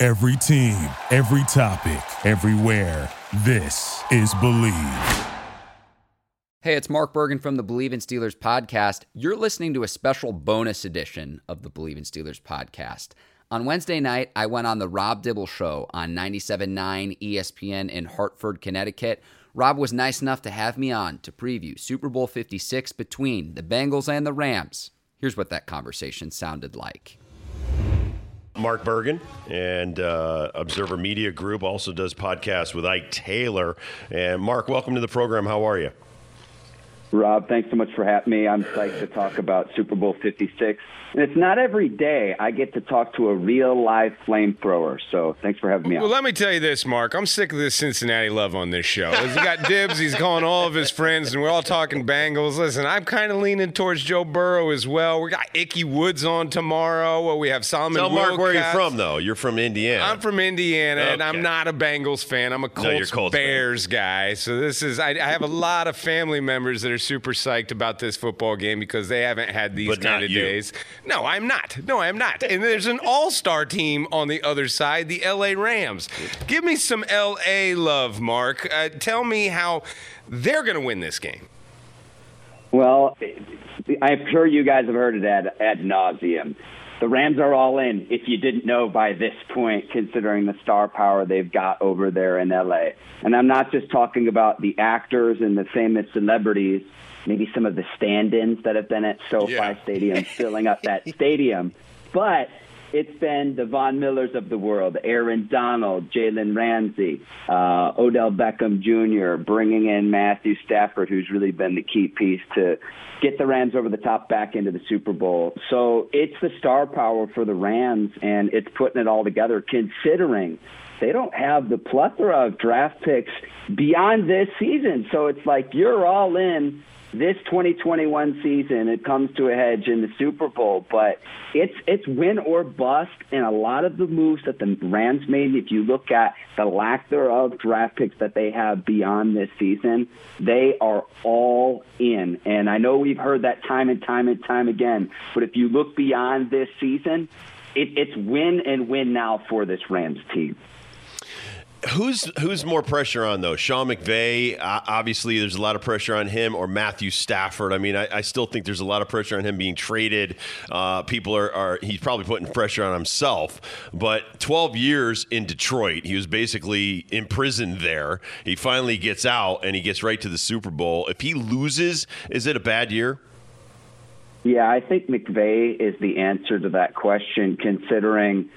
Every team, every topic, everywhere. This is Bleav. Hey, it's Mark Bergen from the Bleav in Steelers podcast. You're listening to a special bonus edition of the Bleav in Steelers podcast. On Wednesday night, I went on the Rob Dibble show on 97.9 ESPN in Hartford, Connecticut. Rob was nice enough to have me on to preview Super Bowl 56 between the Bengals and the Rams. Here's what that conversation sounded like. Mark Bergen and uh, Observer Media Group also does podcasts with Ike Taylor. And Mark, welcome to the program. How are you? Rob, thanks so much for having me. I'm psyched to talk about Super Bowl 56. And it's not every day I get to talk to a real live flamethrower. So thanks for having me well, on. Well, let me tell you this, Mark. I'm sick of this Cincinnati love on this show. He's got dibs. He's calling all of his friends, and we're all talking Bengals. Listen, I'm kind of leaning towards Joe Burrow as well. We got Ickey Woods on tomorrow. Well, we have Solomon. Tell Mark Wilcox. where you're from, though. You're from Indiana. I'm from Indiana, okay. and I'm not a Bengals fan. I'm a Colts, no, Colts Bears fan. guy. So this is. I, I, have a lot of family members that are super psyched about this football game because they haven't had these but kind of you. days. No, I'm not. No, I'm not. And there's an all-star team on the other side, the LA Rams. Give me some LA love, Mark. Uh, tell me how they're going to win this game. Well, I'm sure you guys have heard it ad, ad nauseum. The Rams are all in. If you didn't know by this point, considering the star power they've got over there in LA, and I'm not just talking about the actors and the famous celebrities maybe some of the stand-ins that have been at SoFi Yeah. Stadium filling up that stadium. But it's been the Von Millers of the world, Aaron Donald, Jalen Ramsey, uh, Odell Beckham Jr., bringing in Matthew Stafford, who's really been the key piece to get the Rams over the top back into the Super Bowl. So it's the star power for the Rams, and it's putting it all together, considering they don't have the plethora of draft picks beyond this season. So it's like you're all in this 2021 season. It comes to a hedge in the Super Bowl, but it's it's win or bust. And a lot of the moves that the Rams made, if you look at the lack thereof draft picks that they have beyond this season, they are all in. And I know we've heard that time and time and time again, but if you look beyond this season, it, it's win and win now for this Rams team. Who's who's more pressure on though? Sean McVay, obviously, there's a lot of pressure on him, or Matthew Stafford. I mean, I, I still think there's a lot of pressure on him being traded. Uh, people are, are he's probably putting pressure on himself. But 12 years in Detroit, he was basically imprisoned there. He finally gets out and he gets right to the Super Bowl. If he loses, is it a bad year? Yeah, I think McVay is the answer to that question, considering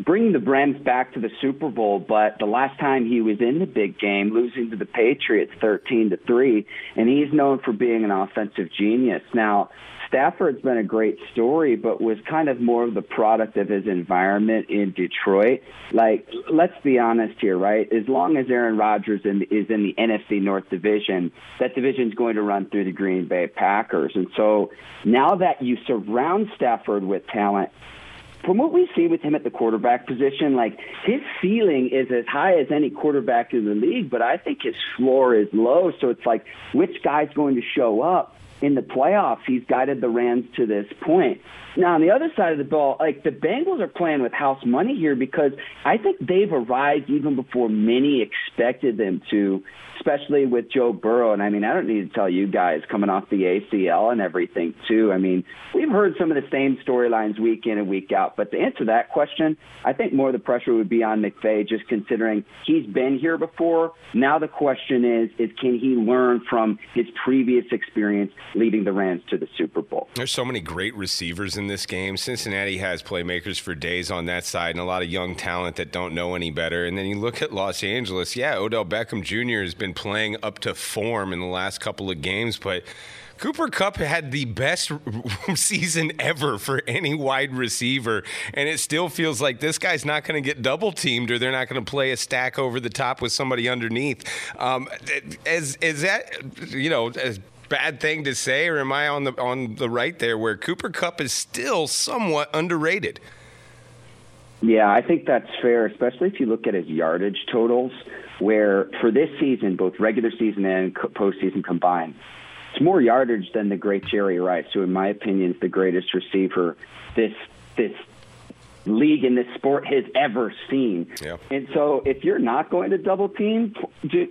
bringing the Rams back to the Super Bowl, but the last time he was in the big game, losing to the Patriots 13 to 3, and he's known for being an offensive genius. Now, Stafford's been a great story, but was kind of more of the product of his environment in Detroit. Like, let's be honest here, right? As long as Aaron Rodgers is in the NFC North Division, that division's going to run through the Green Bay Packers. And so now that you surround Stafford with talent, from what we see with him at the quarterback position, like his ceiling is as high as any quarterback in the league, but I think his floor is low. So it's like, which guy's going to show up? In the playoffs, he's guided the Rams to this point. Now, on the other side of the ball, like the Bengals are playing with house money here because I think they've arrived even before many expected them to, especially with Joe Burrow. And I mean, I don't need to tell you guys coming off the ACL and everything, too. I mean, we've heard some of the same storylines week in and week out. But to answer that question, I think more of the pressure would be on McVay, just considering he's been here before. Now the question is, is can he learn from his previous experience leading the Rams to the Super Bowl. There's so many great receivers in this game. Cincinnati has playmakers for days on that side and a lot of young talent that don't know any better. And then you look at Los Angeles, yeah, Odell Beckham Jr. has been playing up to form in the last couple of games, but Cooper Kupp had the best season ever for any wide receiver, and it still feels like this guy's not going to get double teamed or they're not going to play a stack over the top with somebody underneath. Um, is, is that, you know, a bad thing to say, or am I on the on the right there where Cooper Kupp is still somewhat underrated? Yeah, I think that's fair, especially if you look at his yardage totals, where for this season, both regular season and postseason combined, it's more yardage than the great Jerry Rice, who, in my opinion, is the greatest receiver this this league in this sport has ever seen. Yeah. And so if you're not going to double team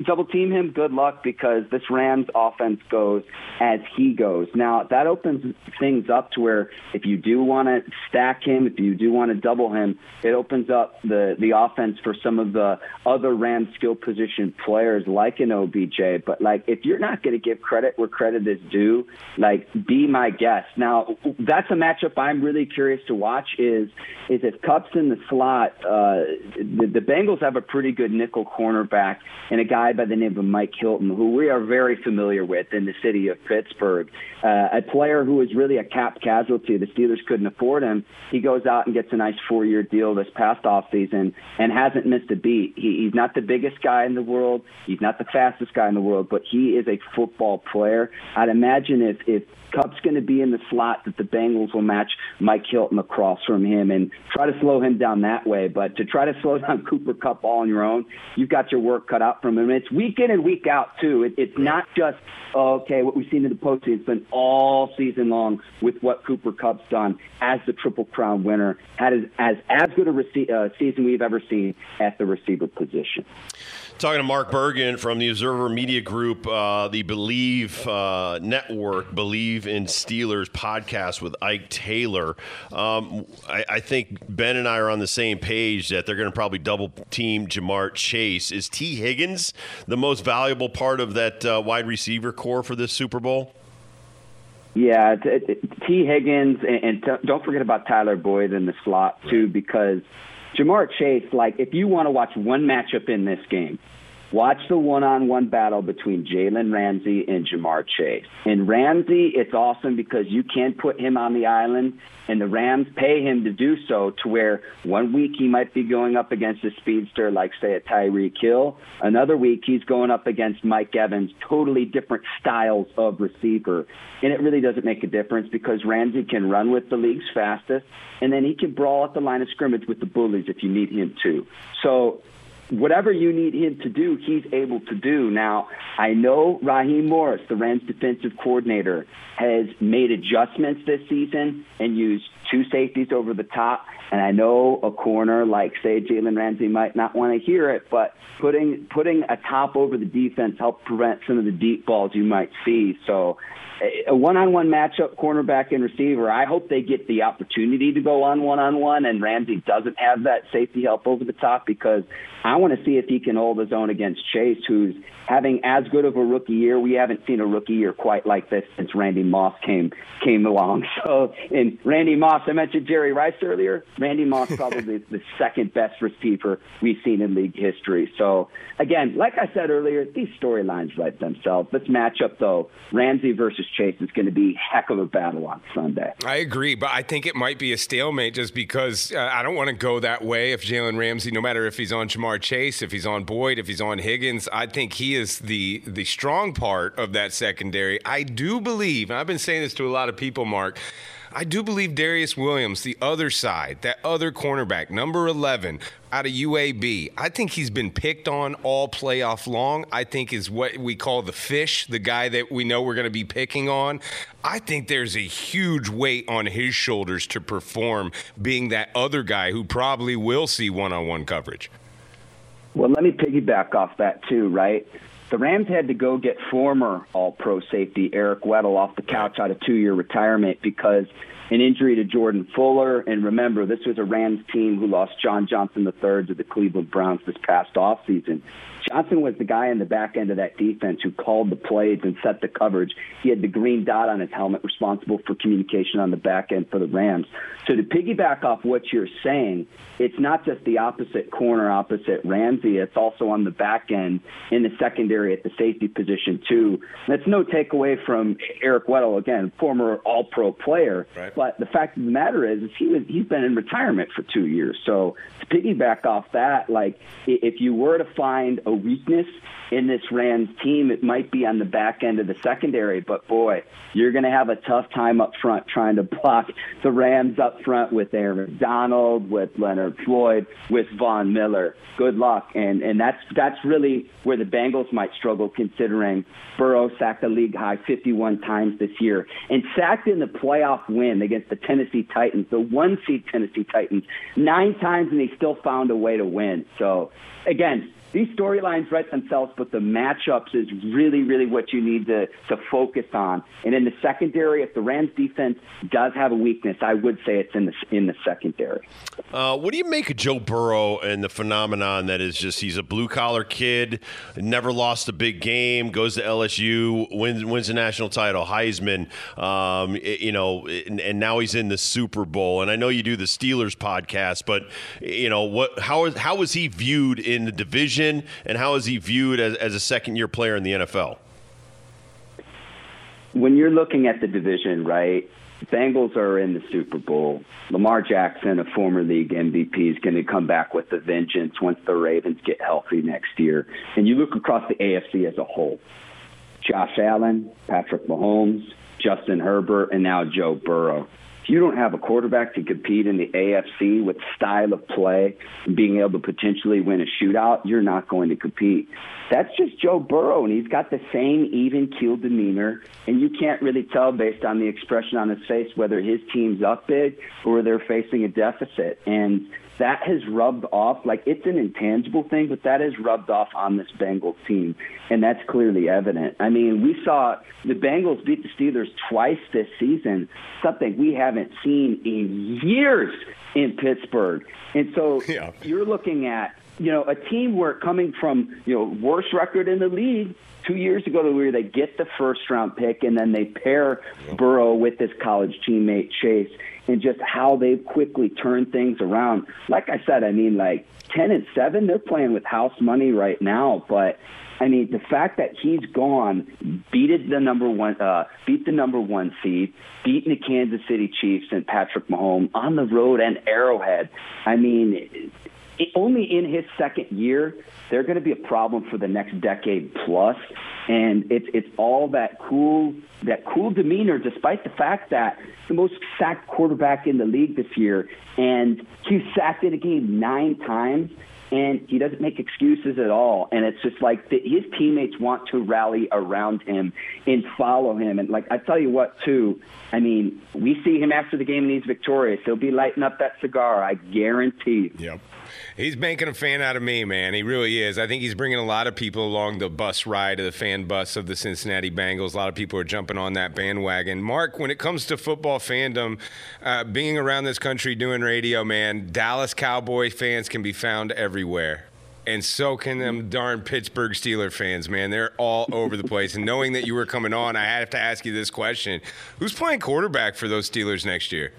double team him, good luck because this Rams offense goes as he goes. Now that opens things up to where if you do want to stack him, if you do want to double him, it opens up the the offense for some of the other Rams skill position players like an OBJ. But like if you're not going to give credit where credit is due, like be my guest. Now that's a matchup I'm really curious to watch is is if Kupp's in the slot, uh, the, the Bengals have a pretty good nickel cornerback and a guy by the name of Mike Hilton, who we are very familiar with in the city of Pittsburgh. Uh, a player who was really a cap casualty. The Steelers couldn't afford him. He goes out and gets a nice four-year deal this past offseason and hasn't missed a beat. He, he's not the biggest guy in the world. He's not the fastest guy in the world, but he is a football player. I'd imagine if if Kupp's going to be in the slot that the Bengals will match Mike Hilton across from him and try to slow him down that way. But to try to slow down Cooper Kupp all on your own, you've got your work cut out from him. And it's week in and week out too. It, it's not just okay what we've seen in the postseason. It's been all season long with what Cooper Kupp's done as the Triple Crown winner, had as as, as good a rece- uh, season we've ever seen at the receiver position. Talking to Mark Bergen from the Observer Media Group, uh, the Bleav uh, Network, Bleav in Steelers podcast with Ike Taylor. Um, I, I, think Ben and I are on the same page that they're going to probably double team Ja'Marr Chase. Is Tee Higgins the most valuable part of that uh, wide receiver core for this Super Bowl? Yeah, Tee Higgins, and, and don't forget about Tyler Boyd in the slot too, because Ja'Marr Chase, like if you want to watch one matchup in this game, watch the one-on-one battle between Jalen Ramsey and Ja'Marr Chase. And Ramsey, it's awesome because you can put him on the island, and the Rams pay him to do so. To where one week he might be going up against a speedster like say a Tyreek Hill, another week he's going up against Mike Evans, totally different styles of receiver. And it really doesn't make a difference because Ramsey can run with the league's fastest, and then he can brawl at the line of scrimmage with the bullies if you need him to. So whatever you need him to do, he's able to do. Now, I know Raheem Morris, the Rams defensive coordinator, has made adjustments this season and used two safeties over the top. And I know a corner like, say, Jalen Ramsey might not want to hear it, but putting putting a top over the defense helped prevent some of the deep balls you might see. So a one-on-one matchup, cornerback and receiver. I hope they get the opportunity to go on one-on-one, and Ramsey doesn't have that safety help over the top because I want to see if he can hold his own against Chase, who's having as good of a rookie year. We haven't seen a rookie year quite like this since Randy Moss came came along. So, in Randy Moss, I mentioned Jerry Rice earlier. Randy Moss probably the second best receiver we've seen in league history. So, again, like I said earlier, these storylines write themselves. This matchup, though, Ramsey versus Chase is going to be heck of a battle on Sunday. I agree, but I think it might be a stalemate just because uh, I don't want to go that way. If Jalen Ramsey, no matter if he's on Ja'Marr Chase, if he's on Boyd, if he's on Higgins, I think he is the the strong part of that secondary. I do believe, and I've been saying this to a lot of people, Mark. I do believe Darious Williams, the other side, that other cornerback, number 11 out of UAB, I think he's been picked on all playoff long. I think is what we call the fish, the guy that we know we're going to be picking on. I think there's a huge weight on his shoulders to perform being that other guy who probably will see one on one coverage. Well, let me piggyback off that too, right? The Rams had to go get former All Pro safety Eric Weddle off the couch out of two year retirement because an injury to Jordan Fuller. And remember, this was a Rams team who lost John Johnson III to the Cleveland Browns this past offseason. Johnson was the guy in the back end of that defense who called the plays and set the coverage. He had the green dot on his helmet responsible for communication on the back end for the Rams. So to piggyback off what you're saying, it's not just the opposite corner opposite Ramsey, it's also on the back end in the secondary at the safety position too. That's no takeaway from Eric Weddle, again, former all pro player. Right. But the fact of the matter is, is he was he's been in retirement for two years. So to piggyback off that, like if you were to find a weakness in this Rams team, it might be on the back end of the secondary. But boy, you're going to have a tough time up front trying to block the Rams up front with Aaron Donald, with Leonard Floyd, with Von Miller. Good luck, and and that's that's really where the Bengals might struggle, considering Burrow sacked the league high 51 times this year and sacked in the playoff win against the Tennessee Titans, the one seed Tennessee Titans, nine times, and they still found a way to win. So again, these storylines write themselves, but the matchups is really, really what you need to, to focus on. And in the secondary, if the Rams defense does have a weakness, I would say it's in the in the secondary. Uh, what do you make of Joe Burrow and the phenomenon that is just he's a blue collar kid, never lost a big game, goes to LSU, wins wins a national title, Heisman, um, you know, and, and now he's in the Super Bowl. And I know you do the Steelers podcast, but you know what? How is how is he viewed in the division? And how is he viewed as, as a second year player in the NFL? When you're looking at the division, right? Bengals are in the Super Bowl. Lamar Jackson, a former league MVP, is going to come back with a vengeance once the Ravens get healthy next year. And you look across the AFC as a whole Josh Allen, Patrick Mahomes, Justin Herbert, and now Joe Burrow you don't have a quarterback to compete in the AFC with style of play being able to potentially win a shootout, you're not going to compete. That's just Joe Burrow, and he's got the same even keel demeanor, and you can't really tell based on the expression on his face whether his team's up big or they're facing a deficit. And that has rubbed off. Like it's an intangible thing, but that has rubbed off on this Bengals team, and that's clearly evident. I mean, we saw the Bengals beat the Steelers twice this season, something we haven't seen in years in Pittsburgh. And so yeah. you're looking at you know a team where coming from you know worst record in the league two years ago to where they get the first round pick and then they pair Burrow with his college teammate Chase and just how they've quickly turned things around. Like I said, I mean, like 10 and 7, they're playing with house money right now, but I mean, the fact that he's gone, beat the number one, uh, beat the number one seed, beating the Kansas City Chiefs and Patrick Mahomes on the road and Arrowhead. I mean, only in his second year, they're going to be a problem for the next decade plus. And it's it's all that cool that cool demeanor, despite the fact that the most sacked quarterback in the league this year, and he's sacked in a game nine times and he doesn't make excuses at all. And it's just like the, his teammates want to rally around him and follow him. And like I tell you what, too, I mean, we see him after the game and he's victorious. He'll be lighting up that cigar, I guarantee. Yep. He's making a fan out of me, man. He really is. I think he's bringing a lot of people along the bus ride of the fan bus of the Cincinnati Bengals. A lot of people are jumping on that bandwagon. Mark, when it comes to football fandom, uh, being around this country doing radio, man, Dallas Cowboy fans can be found everywhere and so can them darn Pittsburgh Steeler fans, man. They're all over the place. And knowing that you were coming on, I have to ask you this question: Who's playing quarterback for those Steelers next year?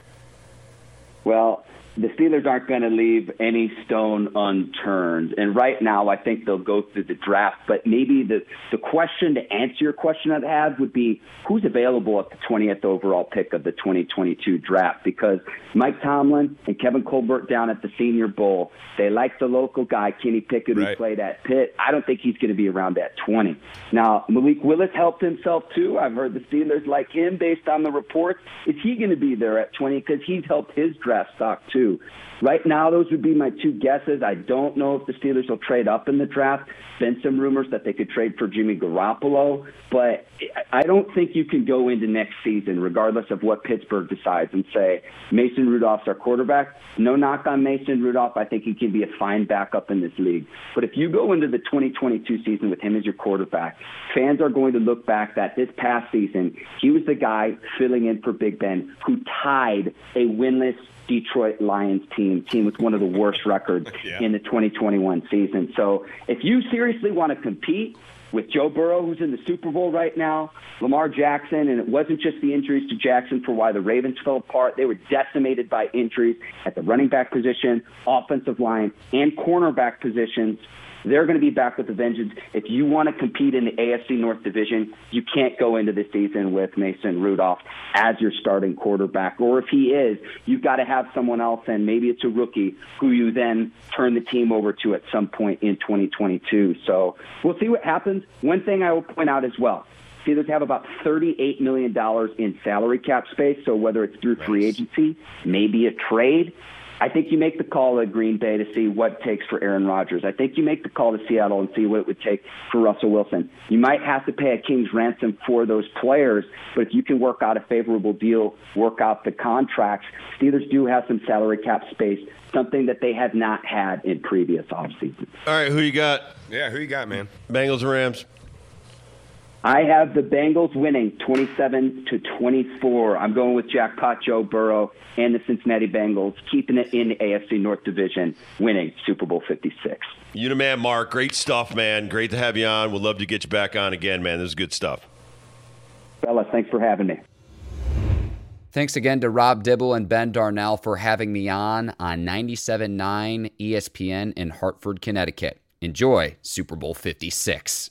Well, the Steelers aren't going to leave any stone unturned. And right now, I think they'll go through the draft. But maybe the, the question to answer your question I'd have would be who's available at the 20th overall pick of the 2022 draft? Because Mike Tomlin and Kevin Colbert down at the Senior Bowl, they like the local guy, Kenny Pickett, who right. played at Pitt. I don't think he's going to be around at 20. Now, Malik Willis helped himself too. I've heard the Steelers like him based on the reports. Is he going to be there at 20? Because he's helped his draft stock too. 2022. Right now, those would be my two guesses. I don't know if the Steelers will trade up in the draft. Been some rumors that they could trade for Jimmy Garoppolo, but I don't think you can go into next season, regardless of what Pittsburgh decides, and say Mason Rudolph's our quarterback. No knock on Mason Rudolph. I think he can be a fine backup in this league. But if you go into the 2022 season with him as your quarterback, fans are going to look back that this past season, he was the guy filling in for Big Ben who tied a winless Detroit Lions team, team with one of the worst records yeah. in the 2021 season. So if you seriously want to compete with Joe Burrow, who's in the Super Bowl right now, Lamar Jackson, and it wasn't just the injuries to Jackson for why the Ravens fell apart. They were decimated by injuries at the running back position, offensive line, and cornerback positions. They're going to be back with a vengeance. If you want to compete in the AFC North Division, you can't go into the season with Mason Rudolph as your starting quarterback. Or if he is, you've got to have someone else, and maybe it's a rookie who you then turn the team over to at some point in 2022. So we'll see what happens. One thing I will point out as well. Steelers have about $38 million in salary cap space. So whether it's through free agency, maybe a trade, I think you make the call at Green Bay to see what it takes for Aaron Rodgers. I think you make the call to Seattle and see what it would take for Russell Wilson. You might have to pay a king's ransom for those players, but if you can work out a favorable deal, work out the contracts, Steelers do have some salary cap space, something that they have not had in previous off seasons. All right, who you got? Yeah, who you got, man? Bengals or Rams? I have the Bengals winning 27 to 24. I'm going with jackpot Joe Burrow and the Cincinnati Bengals, keeping it in the AFC North Division, winning Super Bowl 56. You the man, Mark. Great stuff, man. Great to have you on. We'd love to get you back on again, man. This is good stuff. Fellas, thanks for having me. Thanks again to Rob Dibble and Ben Darnell for having me on on 97.9 ESPN in Hartford, Connecticut. Enjoy Super Bowl 56.